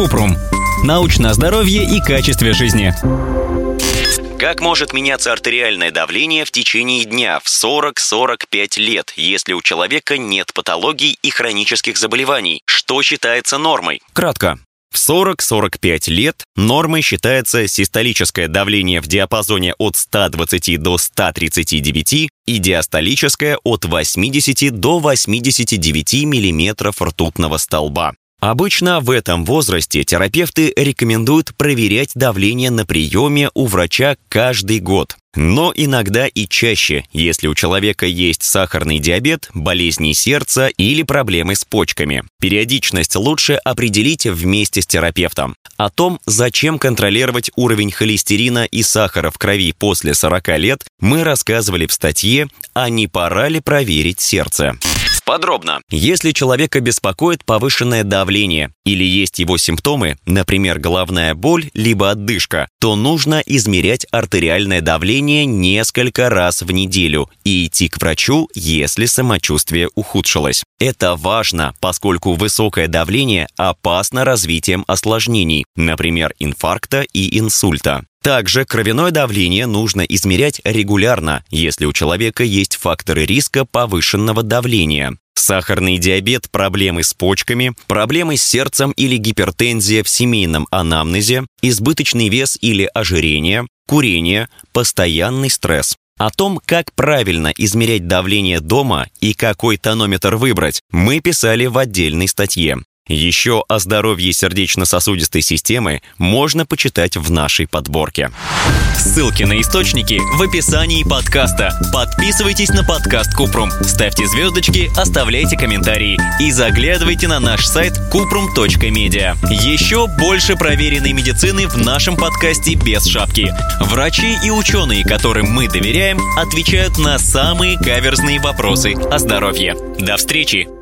Купрум. Научное здоровье и качестве жизни. Как может меняться артериальное давление в течение дня в 40-45 лет, если у человека нет патологий и хронических заболеваний? Что считается нормой? Кратко. В 40-45 лет нормой считается систолическое давление в диапазоне от 120 до 139 и диастолическое от 80 до 89 мм ртутного столба. Обычно в этом возрасте терапевты рекомендуют проверять давление на приеме у врача каждый год. Но иногда и чаще, если у человека есть сахарный диабет, болезни сердца или проблемы с почками. Периодичность лучше определить вместе с терапевтом. О том, зачем контролировать уровень холестерина и сахара в крови после 40 лет, мы рассказывали в статье «А не пора ли проверить сердце?». Подробно. Если человека беспокоит повышенное давление или есть его симптомы, например, головная боль либо отдышка, то нужно измерять артериальное давление несколько раз в неделю и идти к врачу, если самочувствие ухудшилось. Это важно, поскольку высокое давление опасно развитием осложнений, например, инфаркта и инсульта. Также кровяное давление нужно измерять регулярно, если у человека есть факторы риска повышенного давления. Сахарный диабет, проблемы с почками, проблемы с сердцем или гипертензия в семейном анамнезе, избыточный вес или ожирение, курение, постоянный стресс. О том, как правильно измерять давление дома и какой тонометр выбрать, мы писали в отдельной статье. Еще о здоровье сердечно-сосудистой системы можно почитать в нашей подборке. Ссылки на источники в описании подкаста. Подписывайтесь на подкаст Купрум, ставьте звездочки, оставляйте комментарии и заглядывайте на наш сайт kuprum.media. Еще больше проверенной медицины в нашем подкасте без шапки. Врачи и ученые, которым мы доверяем, отвечают на самые каверзные вопросы о здоровье. До встречи!